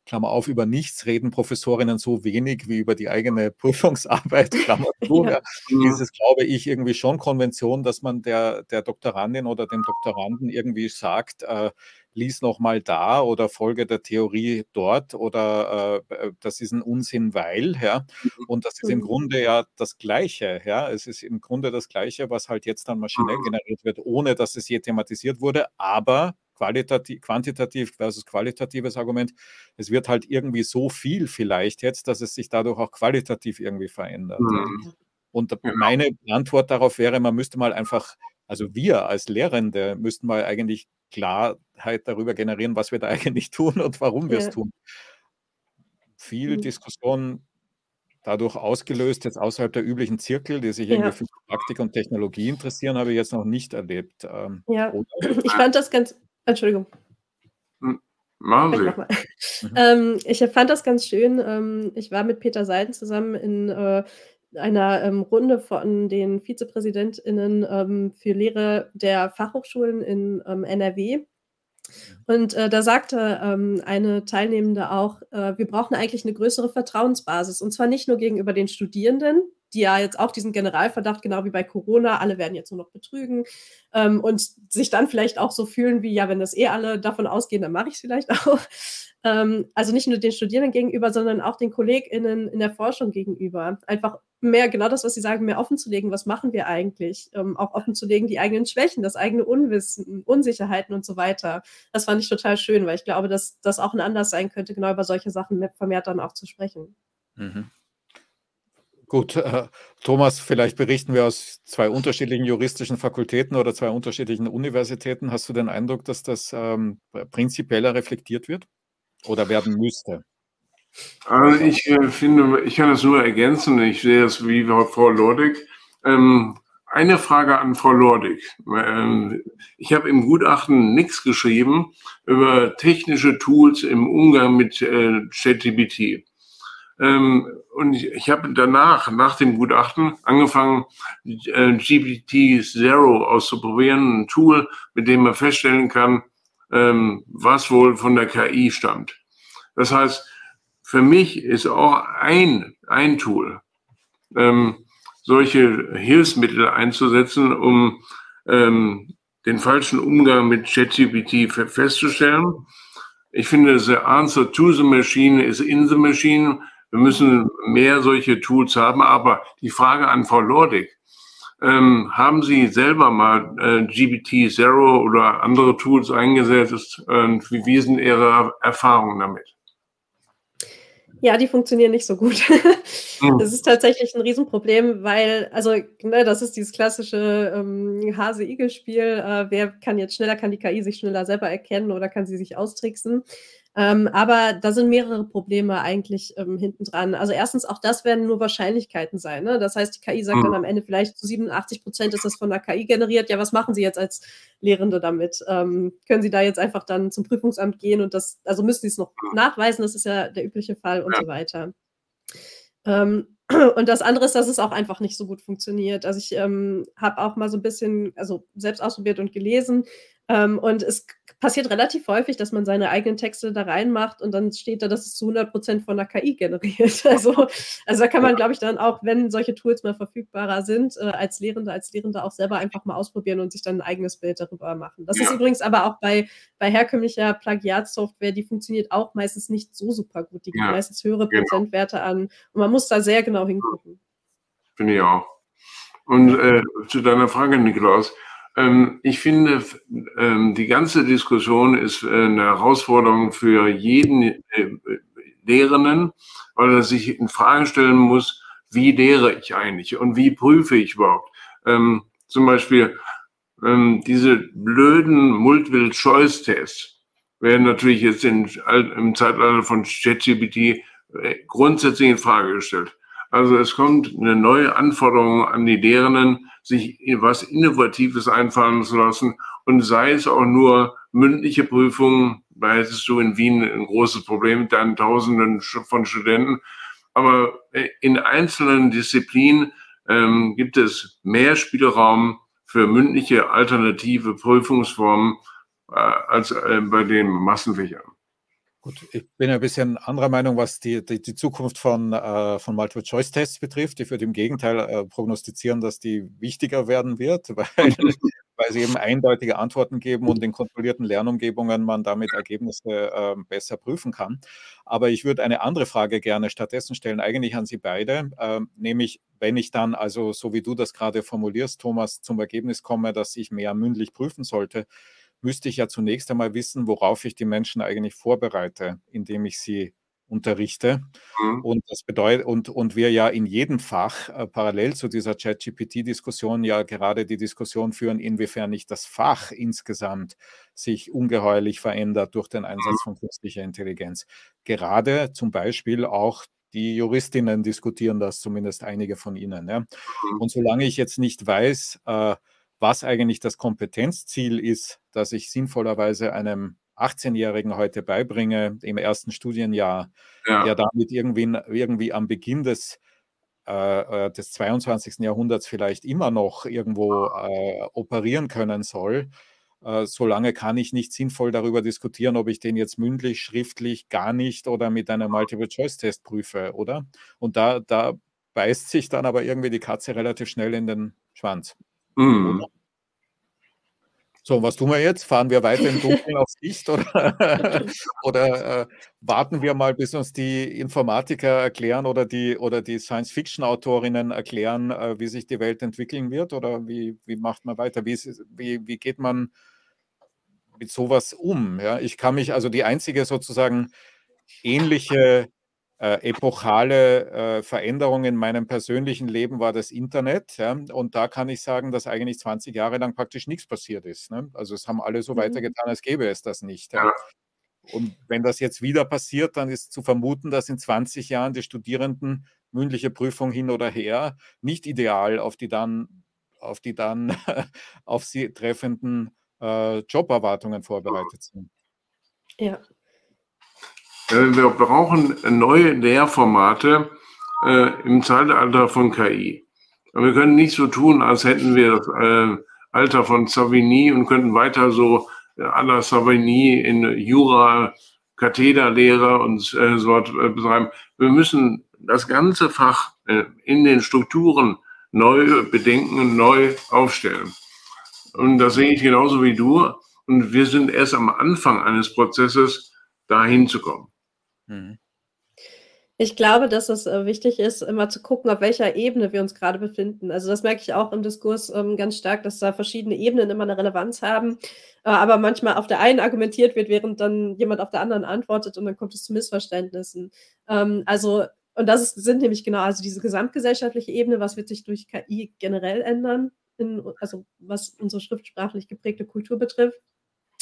Klammer auf, über nichts reden Professorinnen so wenig wie über die eigene Prüfungsarbeit, Klammer zu. ja. ja. Ist es, glaube ich, irgendwie schon Konvention, dass man der, der Doktorandin oder dem Doktoranden irgendwie sagt, äh, lies nochmal da oder folge der Theorie dort oder äh, äh, das ist ein Unsinn, weil, ja. Mhm. Und das ist im. Grunde ja das Gleiche, ja. Es ist im Grunde das Gleiche, was halt jetzt dann maschinell mhm. generiert wird, ohne dass es je thematisiert wurde, aber qualitativ, quantitativ versus qualitatives Argument. Es wird halt irgendwie so viel vielleicht jetzt, dass es sich dadurch auch qualitativ irgendwie verändert. Mhm. Und meine Antwort darauf wäre, man müsste mal einfach, also wir als Lehrende müssten mal eigentlich Klarheit darüber generieren, was wir da eigentlich tun und warum wir es tun. Viel mhm. Diskussion dadurch ausgelöst, jetzt außerhalb der üblichen Zirkel, die sich ja. irgendwie für Praktik und Technologie interessieren, habe ich jetzt noch nicht erlebt.
Ähm, ja, oder? ich fand das ganz, Entschuldigung.
Machen Sie.
Mhm. ähm, ich fand das ganz schön. Ähm, ich war mit Peter Seiden zusammen in äh, einer ähm, Runde von den VizepräsidentInnen ähm, für Lehre der Fachhochschulen in ähm, NRW. Und äh, da sagte ähm, eine Teilnehmende auch, äh, wir brauchen eigentlich eine größere Vertrauensbasis. Und zwar nicht nur gegenüber den Studierenden, die ja jetzt auch diesen Generalverdacht, genau wie bei Corona, alle werden jetzt nur noch betrügen ähm, und sich dann vielleicht auch so fühlen wie, ja, wenn das eh alle davon ausgehen, dann mache ich es vielleicht auch. Ähm, also nicht nur den Studierenden gegenüber, sondern auch den KollegInnen in der Forschung gegenüber. Einfach mehr, genau das, was Sie sagen, mehr offen zu legen, was machen wir eigentlich? Ähm, auch offen zu legen, die eigenen Schwächen, das eigene Unwissen, Unsicherheiten und so weiter. Das fand ich total schön, weil ich glaube, dass das auch ein Anlass sein könnte, genau über solche Sachen vermehrt dann auch zu sprechen. Mhm.
Gut, äh, Thomas, vielleicht berichten wir aus zwei unterschiedlichen juristischen Fakultäten oder zwei unterschiedlichen Universitäten. Hast du den Eindruck, dass das ähm, prinzipieller reflektiert wird oder werden müsste?
Also ich äh, finde, ich kann das nur ergänzen. Ich sehe es wie Frau Lordig. Ähm, eine Frage an Frau Lordig. Ähm, ich habe im Gutachten nichts geschrieben über technische Tools im Umgang mit äh, ChatGPT. Ähm, und ich habe danach, nach dem Gutachten, angefangen, äh, GPT Zero auszuprobieren, ein Tool, mit dem man feststellen kann, ähm, was wohl von der KI stammt. Das heißt, für mich ist auch ein, ein Tool, ähm, solche Hilfsmittel einzusetzen, um ähm, den falschen Umgang mit ChatGPT festzustellen. Ich finde, the answer to the machine is in the machine. Wir müssen mehr solche Tools haben. Aber die Frage an Frau Lordig, ähm, haben Sie selber mal äh, GPT Zero oder andere Tools eingesetzt? Und wie, wie sind Ihre Erfahrungen damit?
Ja, die funktionieren nicht so gut. Hm. Das ist tatsächlich ein Riesenproblem, weil, also, ne, das ist dieses klassische ähm, Hase-Igel-Spiel. Äh, wer kann jetzt schneller, kann die KI sich schneller selber erkennen oder kann sie sich austricksen? Ähm, aber da sind mehrere Probleme eigentlich ähm, hinten dran. Also erstens, auch das werden nur Wahrscheinlichkeiten sein. Ne? Das heißt, die KI sagt mhm. dann am Ende vielleicht zu 87 Prozent ist das von der KI generiert. Ja, was machen Sie jetzt als Lehrende damit? Ähm, können Sie da jetzt einfach dann zum Prüfungsamt gehen und das, also müssen Sie es noch nachweisen? Das ist ja der übliche Fall und ja. so weiter. Ähm, und das andere ist, dass es auch einfach nicht so gut funktioniert. Also ich ähm, habe auch mal so ein bisschen, also selbst ausprobiert und gelesen. Ähm, und es passiert relativ häufig, dass man seine eigenen Texte da reinmacht und dann steht da, dass es zu 100 Prozent von der KI generiert. Also, also da kann man, glaube ich, dann auch, wenn solche Tools mal verfügbarer sind, äh, als Lehrende, als Lehrende auch selber einfach mal ausprobieren und sich dann ein eigenes Bild darüber machen. Das ja. ist übrigens aber auch bei, bei herkömmlicher Plagiatsoftware, die funktioniert auch meistens nicht so super gut. Die gibt ja. meistens höhere genau. Prozentwerte an und man muss da sehr genau hingucken.
Finde ich auch. Und äh, zu deiner Frage, Nikolaus, ich finde, ähm, die ganze Diskussion ist äh, eine Herausforderung für jeden äh, Lehrenden, weil er sich in Frage stellen muss, wie lehre ich eigentlich und wie prüfe ich überhaupt? Ähm, zum Beispiel diese blöden Multiple-Choice-Tests werden natürlich jetzt in, im Zeitalter von ChatGPT äh, grundsätzlich in Frage gestellt. Also es kommt eine neue Anforderung an die Lehrenden, sich was Innovatives einfallen zu lassen und sei es auch nur mündliche Prüfungen, da hättest du in Wien ein großes Problem mit deinen Tausenden von Studenten. Aber in einzelnen Disziplinen ähm, gibt es mehr Spielraum für mündliche alternative Prüfungsformen äh, als äh, bei den Massenfächern.
Gut, ich bin ein bisschen anderer Meinung, was die, die, die Zukunft von, äh, von Multiple-Choice-Tests betrifft. Ich würde im Gegenteil äh, prognostizieren, dass die wichtiger werden wird, weil, weil sie eben eindeutige Antworten geben und in kontrollierten Lernumgebungen man damit Ergebnisse äh, besser prüfen kann. Aber ich würde eine andere Frage gerne stattdessen stellen, eigentlich an Sie beide, ähm, nämlich wenn ich dann also, so wie du das gerade formulierst, Thomas, zum Ergebnis komme, dass ich mehr mündlich prüfen sollte, müsste ich ja zunächst einmal wissen, worauf ich die Menschen eigentlich vorbereite, indem ich sie unterrichte. Mhm. Und das bedeutet, und, und wir ja in jedem Fach äh, parallel zu dieser ChatGPT-Diskussion ja gerade die Diskussion führen, inwiefern nicht das Fach insgesamt sich ungeheuerlich verändert durch den Einsatz mhm. von künstlicher Intelligenz. Gerade zum Beispiel auch die Juristinnen diskutieren das, zumindest einige von ihnen. Ja. Mhm. Und solange ich jetzt nicht weiß, äh, was eigentlich das Kompetenzziel ist, das ich sinnvollerweise einem 18-Jährigen heute beibringe im ersten Studienjahr, ja. der damit irgendwie, irgendwie am Beginn des, äh, äh des 22. Jahrhunderts vielleicht immer noch irgendwo äh, operieren können soll, äh, solange kann ich nicht sinnvoll darüber diskutieren, ob ich den jetzt mündlich, schriftlich, gar nicht oder mit einem Multiple-Choice-Test prüfe, oder? Und da, da beißt sich dann aber irgendwie die Katze relativ schnell in den Schwanz. Mhm. So, was tun wir jetzt? Fahren wir weiter im Dunkeln aufs Licht oder, oder äh, warten wir mal, bis uns die Informatiker erklären oder die, oder die Science-Fiction-Autorinnen erklären, äh, wie sich die Welt entwickeln wird? Oder wie, wie macht man weiter? Wie, wie, wie geht man mit sowas um? Ja, ich kann mich, also die einzige sozusagen ähnliche äh, epochale äh, Veränderung in meinem persönlichen Leben war das Internet. Ja? Und da kann ich sagen, dass eigentlich 20 Jahre lang praktisch nichts passiert ist. Ne? Also es haben alle so mhm. weitergetan, als gäbe es das nicht. Ja? Und wenn das jetzt wieder passiert, dann ist zu vermuten, dass in 20 Jahren die Studierenden mündliche Prüfung hin oder her nicht ideal auf die dann auf die dann auf sie treffenden äh, Joberwartungen vorbereitet sind.
Ja. Äh, wir brauchen neue Lehrformate äh, im Zeitalter von KI. wir können nicht so tun, als hätten wir das äh, Alter von Savigny und könnten weiter so äh, à la Savigny in Jura, Kathederlehre und äh, so äh, betreiben. Wir müssen das ganze Fach äh, in den Strukturen neu bedenken, neu aufstellen. Und das sehe ich genauso wie du. Und wir sind erst am Anfang eines Prozesses, dahin zu kommen. Mhm.
Ich glaube, dass es äh, wichtig ist, immer zu gucken, auf welcher Ebene wir uns gerade befinden. Also das merke ich auch im Diskurs ähm, ganz stark, dass da verschiedene Ebenen immer eine Relevanz haben, äh, aber manchmal auf der einen argumentiert wird, während dann jemand auf der anderen antwortet und dann kommt es zu Missverständnissen. Ähm, also und das ist, sind nämlich genau, also diese gesamtgesellschaftliche Ebene, was wird sich durch KI generell ändern, in, also was unsere schriftsprachlich geprägte Kultur betrifft.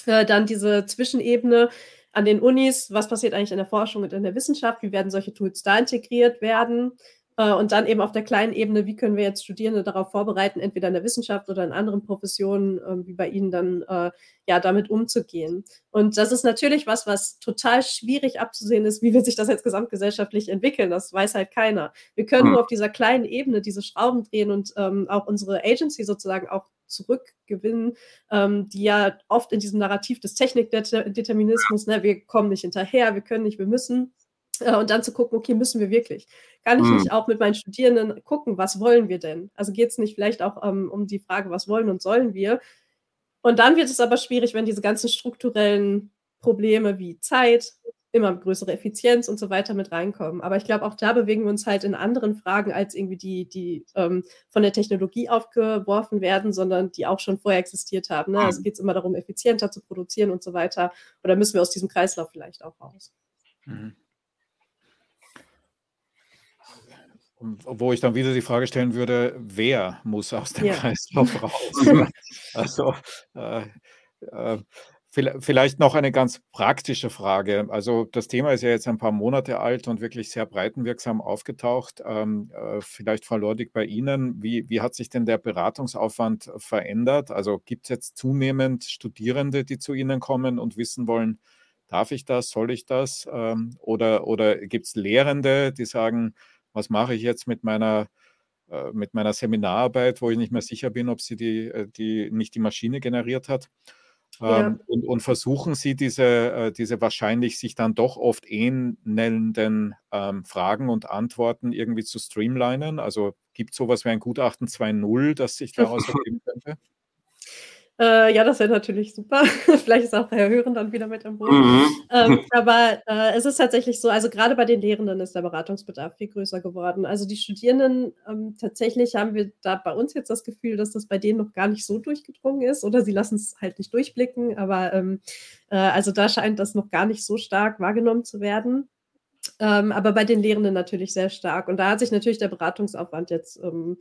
Äh, dann diese Zwischenebene, an den Unis, was passiert eigentlich in der Forschung und in der Wissenschaft, wie werden solche Tools da integriert werden äh, und dann eben auf der kleinen Ebene, wie können wir jetzt Studierende darauf vorbereiten, entweder in der Wissenschaft oder in anderen Professionen, äh, wie bei Ihnen dann, äh, ja, damit umzugehen. Und das ist natürlich was, was total schwierig abzusehen ist, wie wird sich das jetzt gesamtgesellschaftlich entwickeln. Das weiß halt keiner. Wir können hm. nur auf dieser kleinen Ebene diese Schrauben drehen und ähm, auch unsere Agency sozusagen auch zurückgewinnen, ähm, die ja oft in diesem Narrativ des Technikdeterminismus, ne, wir kommen nicht hinterher, wir können nicht, wir müssen. Äh, und dann zu gucken, okay, müssen wir wirklich? Kann ich mhm. nicht auch mit meinen Studierenden gucken, was wollen wir denn? Also geht es nicht vielleicht auch ähm, um die Frage, was wollen und sollen wir? Und dann wird es aber schwierig, wenn diese ganzen strukturellen Probleme wie Zeit, immer größere Effizienz und so weiter mit reinkommen. Aber ich glaube, auch da bewegen wir uns halt in anderen Fragen, als irgendwie die, die ähm, von der Technologie aufgeworfen werden, sondern die auch schon vorher existiert haben. Ne? Also geht es immer darum, effizienter zu produzieren und so weiter. Oder müssen wir aus diesem Kreislauf vielleicht auch raus? Mhm.
Wo ich dann wieder die Frage stellen würde, wer muss aus dem ja. Kreislauf raus? also äh, äh, Vielleicht noch eine ganz praktische Frage. Also das Thema ist ja jetzt ein paar Monate alt und wirklich sehr breitenwirksam aufgetaucht. Ähm, äh, vielleicht Frau Lordig bei Ihnen, wie, wie hat sich denn der Beratungsaufwand verändert? Also gibt es jetzt zunehmend Studierende, die zu Ihnen kommen und wissen wollen, darf ich das, soll ich das? Ähm, oder oder gibt es Lehrende, die sagen, was mache ich jetzt mit meiner äh, mit meiner Seminararbeit, wo ich nicht mehr sicher bin, ob sie die, äh, die nicht die Maschine generiert hat. Ja. Ähm, und, und, versuchen Sie diese, äh, diese wahrscheinlich sich dann doch oft ähnelnden ähm, Fragen und Antworten irgendwie zu streamlinen? Also gibt es sowas wie ein Gutachten 2.0, das sich daraus ergeben könnte?
Äh, ja, das wäre natürlich super. Vielleicht ist auch Herr Hören dann wieder mit im Boot. Mhm. Ähm, aber äh, es ist tatsächlich so, also gerade bei den Lehrenden ist der Beratungsbedarf viel größer geworden. Also die Studierenden, ähm, tatsächlich haben wir da bei uns jetzt das Gefühl, dass das bei denen noch gar nicht so durchgedrungen ist oder sie lassen es halt nicht durchblicken. Aber ähm, äh, also da scheint das noch gar nicht so stark wahrgenommen zu werden. Ähm, aber bei den Lehrenden natürlich sehr stark. Und da hat sich natürlich der Beratungsaufwand jetzt ähm,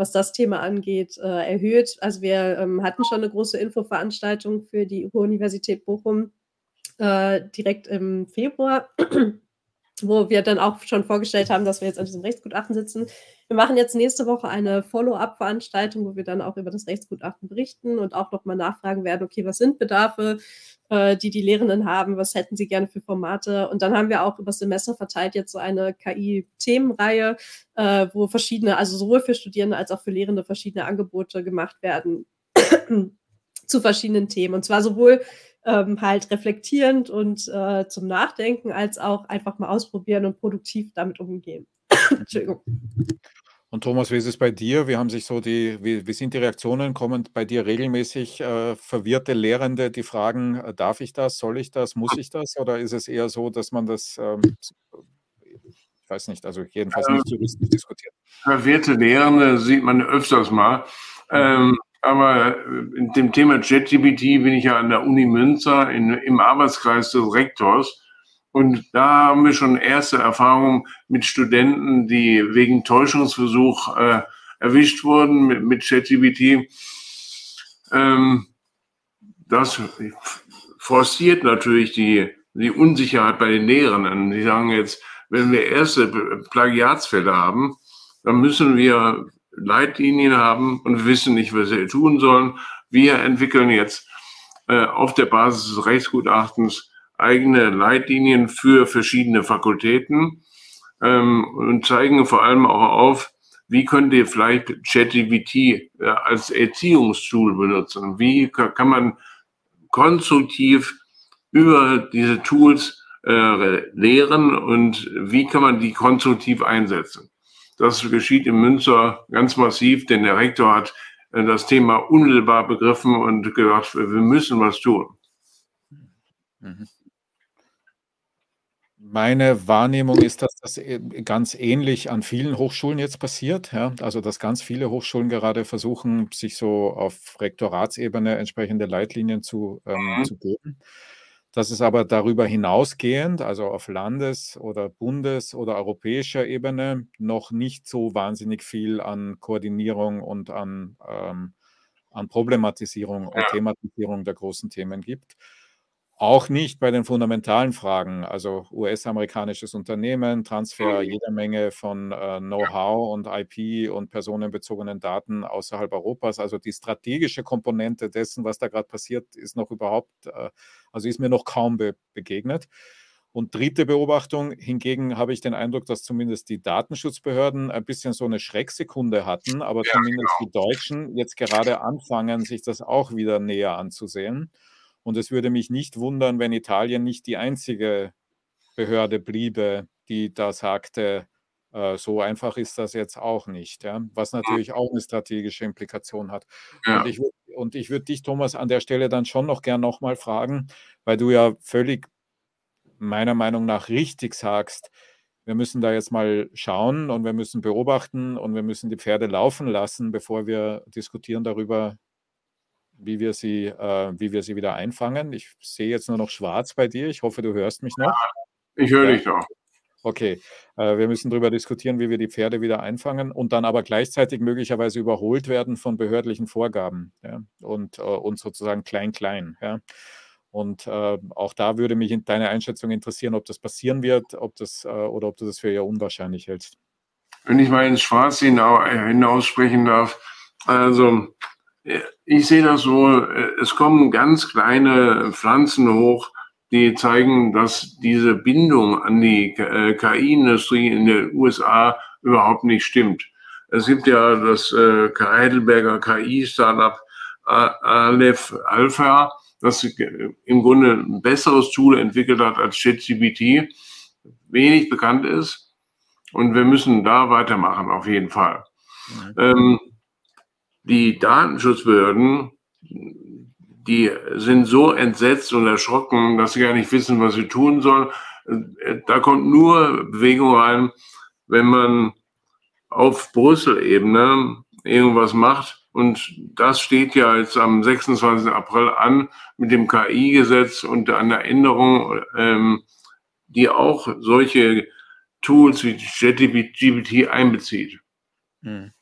was das Thema angeht, äh, erhöht. Also wir ähm, hatten schon eine große Infoveranstaltung für die Universität Bochum äh, direkt im Februar, wo wir dann auch schon vorgestellt haben, dass wir jetzt an diesem Rechtsgutachten sitzen. Wir machen jetzt nächste Woche eine Follow-up-Veranstaltung, wo wir dann auch über das Rechtsgutachten berichten und auch nochmal nachfragen werden, okay, was sind Bedarfe, äh, die die Lehrenden haben, was hätten sie gerne für Formate. Und dann haben wir auch über das Semester verteilt jetzt so eine KI-Themenreihe, äh, wo verschiedene, also sowohl für Studierende als auch für Lehrende verschiedene Angebote gemacht werden zu verschiedenen Themen. Und zwar sowohl ähm, halt reflektierend und äh, zum Nachdenken, als auch einfach mal ausprobieren und produktiv damit umgehen. Entschuldigung.
Und Thomas, wie ist es bei dir? Wie haben sich so die, wie, wie sind die Reaktionen? Kommen bei dir regelmäßig äh, verwirrte Lehrende, die fragen, äh, darf ich das, soll ich das, muss ich das? Oder ist es eher so, dass man das, ähm, ich weiß nicht, also jedenfalls nicht juristisch diskutiert?
Verwirrte Lehrende sieht man öfters mal. Ähm, aber in dem Thema ChatGPT bin ich ja an der Uni Münster in, im Arbeitskreis des Rektors. Und da haben wir schon erste Erfahrungen mit Studenten, die wegen Täuschungsversuch äh, erwischt wurden mit, mit ChatGPT. Ähm, das forciert natürlich die, die Unsicherheit bei den Lehrern. Die sagen jetzt, wenn wir erste Plagiatsfälle haben, dann müssen wir Leitlinien haben und wissen nicht, was wir tun sollen. Wir entwickeln jetzt äh, auf der Basis des Rechtsgutachtens eigene Leitlinien für verschiedene Fakultäten ähm, und zeigen vor allem auch auf, wie könnt ihr vielleicht ChatGPT äh, als Erziehungstool benutzen? Wie kann man konstruktiv über diese Tools äh, lehren und wie kann man die konstruktiv einsetzen? Das geschieht in Münster ganz massiv, denn der Rektor hat äh, das Thema unmittelbar begriffen und gesagt, wir müssen was tun. Mhm.
Meine Wahrnehmung ist, dass das e ganz ähnlich an vielen Hochschulen jetzt passiert, ja. Also, dass ganz viele Hochschulen gerade versuchen, sich so auf Rektoratsebene entsprechende Leitlinien zu, ähm, Mhm. zu geben. Dass es aber darüber hinausgehend, also auf Landes oder Bundes oder europäischer Ebene, noch nicht so wahnsinnig viel an Koordinierung und an, ähm an Problematisierung und Thematisierung der großen Themen gibt. Auch nicht bei den fundamentalen Fragen, also US-amerikanisches Unternehmen, Transfer
Mhm.
jeder Menge von, äh, Know-how und IP und personenbezogenen Daten außerhalb Europas. Also, die strategische Komponente dessen, was da gerade passiert, ist noch überhaupt äh, also, ist mir noch kaum be begegnet. Und dritte Beobachtung, hingegen habe ich den Eindruck, dass zumindest die Datenschutzbehörden ein bisschen so eine Schrecksekunde hatten, aber
Ja,
zumindest
genau.
die Deutschen jetzt gerade anfangen, sich das auch wieder näher anzusehen. Und es würde mich nicht wundern, wenn Italien nicht die einzige Behörde bliebe, die da sagte, äh, so einfach ist das jetzt auch nicht, ja, was natürlich auch eine strategische Implikation hat. Und
Ja.
ich würde und ich würde dich, Thomas, an der Stelle dann schon noch gern noch mal fragen, weil du ja völlig meiner Meinung nach richtig sagst, wir müssen da jetzt mal schauen und wir müssen beobachten und wir müssen die Pferde laufen lassen, bevor wir diskutieren darüber, wie wir sie, äh, wie wir sie wieder einfangen. Ich sehe jetzt nur noch schwarz bei dir. Ich hoffe, du hörst mich noch.
Ich höre
Ja?
dich doch.
Okay. Äh, wir müssen darüber diskutieren, wie wir die Pferde wieder einfangen und dann aber gleichzeitig möglicherweise überholt werden von behördlichen Vorgaben, ja, und, äh, und sozusagen klein, klein, ja. Und, äh, auch da würde mich in deine Einschätzung interessieren, ob das passieren wird, ob das, äh oder ob du das für eher unwahrscheinlich hältst.
Wenn ich mal ins Schwarze hinau äh, hinaussprechen darf. Also, ich sehe das so, äh, es kommen ganz kleine Pflanzen hoch, die zeigen, dass diese Bindung an die K äh, KI-Industrie in den USA überhaupt nicht stimmt. Es gibt ja das, äh, Heidelberger KI-Startup Aleph Alpha, das äh, im Grunde 'n besseres Tool entwickelt hat als ChatGPT, wenig bekannt ist. Und wir müssen da weitermachen, auf jeden Fall.
Mhm.
Ähm, die Datenschutzbehörden, die sind so entsetzt und erschrocken, dass sie gar nicht wissen, was sie tun sollen. Da kommt nur Bewegung rein, wenn man auf Brüssel-Ebene irgendwas macht. Und das steht ja jetzt am 26. April an mit dem KI-Gesetz und einer Änderung, ähm, die auch solche Tools wie ChatGPT einbezieht.
Mhm.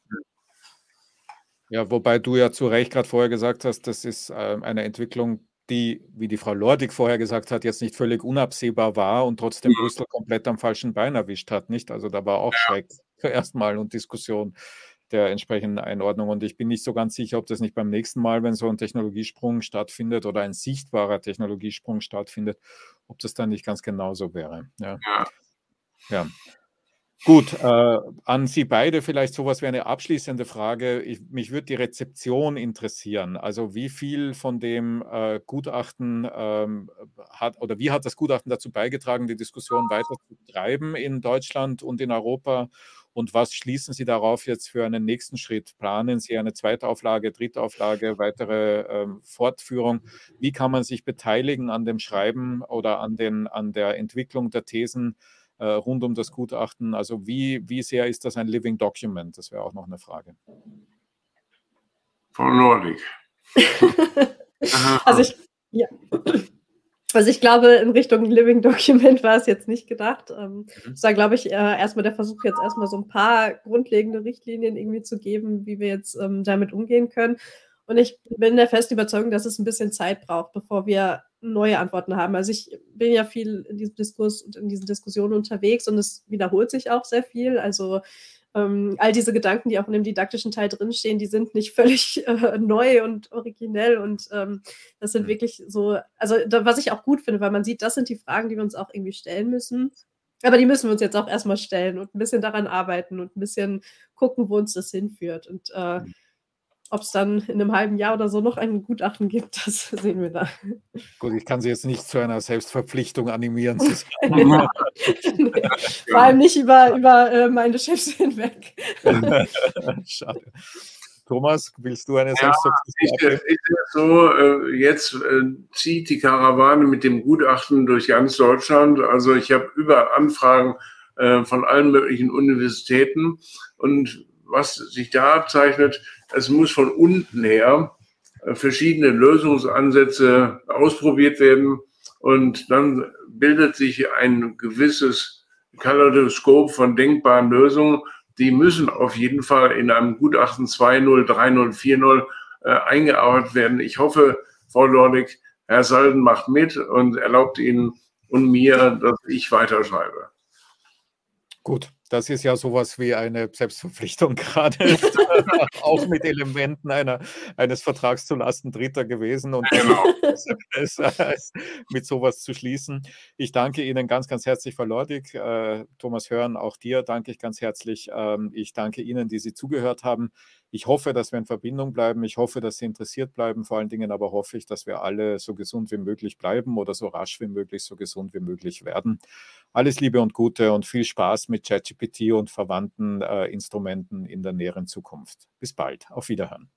Ja, wobei du ja zu Recht gerade vorher gesagt hast, das ist, ähm, eine Entwicklung, die, wie die Frau Lordig vorher gesagt hat, jetzt nicht völlig unabsehbar war und trotzdem
Mhm.
Brüssel komplett am falschen Bein erwischt hat, nicht? Also, da war auch Schreck zuerst mal und Diskussion der entsprechenden Einordnung. Und ich bin nicht so ganz sicher, ob das nicht beim nächsten Mal, wenn so ein Technologiesprung stattfindet oder ein sichtbarer Technologiesprung stattfindet, ob das dann nicht ganz genauso wäre, ja.
Ja.
Ja. Gut, äh, an Sie beide vielleicht so was wie eine abschließende Frage. Ich mich würde die Rezeption interessieren. Also, wie viel von dem, äh, Gutachten, ähm, hat oder wie hat das Gutachten dazu beigetragen, die Diskussion weiter zu treiben in Deutschland und in Europa? Und was schließen Sie darauf jetzt für einen nächsten Schritt? Planen Sie eine Zweitauflage, Drittauflage, weitere, ähm, Fortführung? Wie kann man sich beteiligen an dem Schreiben oder an den an der Entwicklung der Thesen, rund um das Gutachten? Also, wie wie sehr ist das ein Living Document? Das wäre auch noch 'ne Frage.
Frau Lordig.
Also, ich ja. Also, ich glaube, in Richtung Living Document war es jetzt nicht gedacht. Ähm,
Mhm.
es war, glaube ich, äh, erst mal der Versuch, jetzt erst mal so 'n paar grundlegende Richtlinien irgendwie zu geben, wie wir jetzt, ähm, damit umgehen können. Und ich bin der festen Überzeugung, dass es 'n bisschen Zeit braucht, bevor wir neue Antworten haben. Also, ich bin ja viel in diesem Diskurs und in diesen Diskussionen unterwegs und es wiederholt sich auch sehr viel. Also, ähm, all diese Gedanken, die auch in dem didaktischen Teil drinstehen, die sind nicht völlig äh, neu und originell und ähm, das sind mhm. wirklich so, also da, was ich auch gut finde, weil man sieht, das sind die Fragen, die wir uns auch irgendwie stellen müssen. Aber die müssen wir uns jetzt auch erstmal stellen und ein bisschen daran arbeiten und ein bisschen gucken, wo uns das hinführt. Und äh, mhm. Ob es dann in einem halben Jahr oder so noch ein Gutachten gibt, das sehen wir da.
Gut, ich kann Sie jetzt nicht zu einer Selbstverpflichtung animieren.
nee. Vor allem nicht über, über äh, meine Chefs hinweg.
Schade. Thomas, willst du eine
ja, Selbstverpflichtung? Ich, ich so, äh, jetzt äh, zieht die Karawane mit dem Gutachten durch ganz Deutschland. Also ich habe über Anfragen von allen möglichen Universitäten und was sich da abzeichnet, es muss von unten her äh, verschiedene Lösungsansätze ausprobiert werden und dann bildet sich ein gewisses Kaleidoskop von denkbaren Lösungen. Die müssen auf jeden Fall in einem Gutachten 2.0, 3.0, 4.0 äh, eingearbeitet werden. Ich hoffe, Frau Lordig, Herr Salden macht mit und erlaubt Ihnen und mir, dass ich weiterschreibe.
Gut, das ist ja sowas wie eine Selbstverpflichtung gerade, auch mit Elementen einer, eines Vertrags zulasten Dritter gewesen und genau. mit sowas zu schließen. Ich danke Ihnen ganz, ganz herzlich, Frau Lordig. Äh, Thomas Hörn, auch dir danke ich ganz herzlich. Ähm, ich danke Ihnen, die Sie zugehört haben. Ich hoffe, dass wir in Verbindung bleiben. Ich hoffe, dass Sie interessiert bleiben. Vor allen Dingen aber hoffe ich, dass wir alle so gesund wie möglich bleiben oder so rasch wie möglich so gesund wie möglich werden. Alles Liebe und Gute und viel Spaß mit ChatGPT und verwandten äh, Instrumenten in der näheren Zukunft. Bis bald. Auf Wiederhören.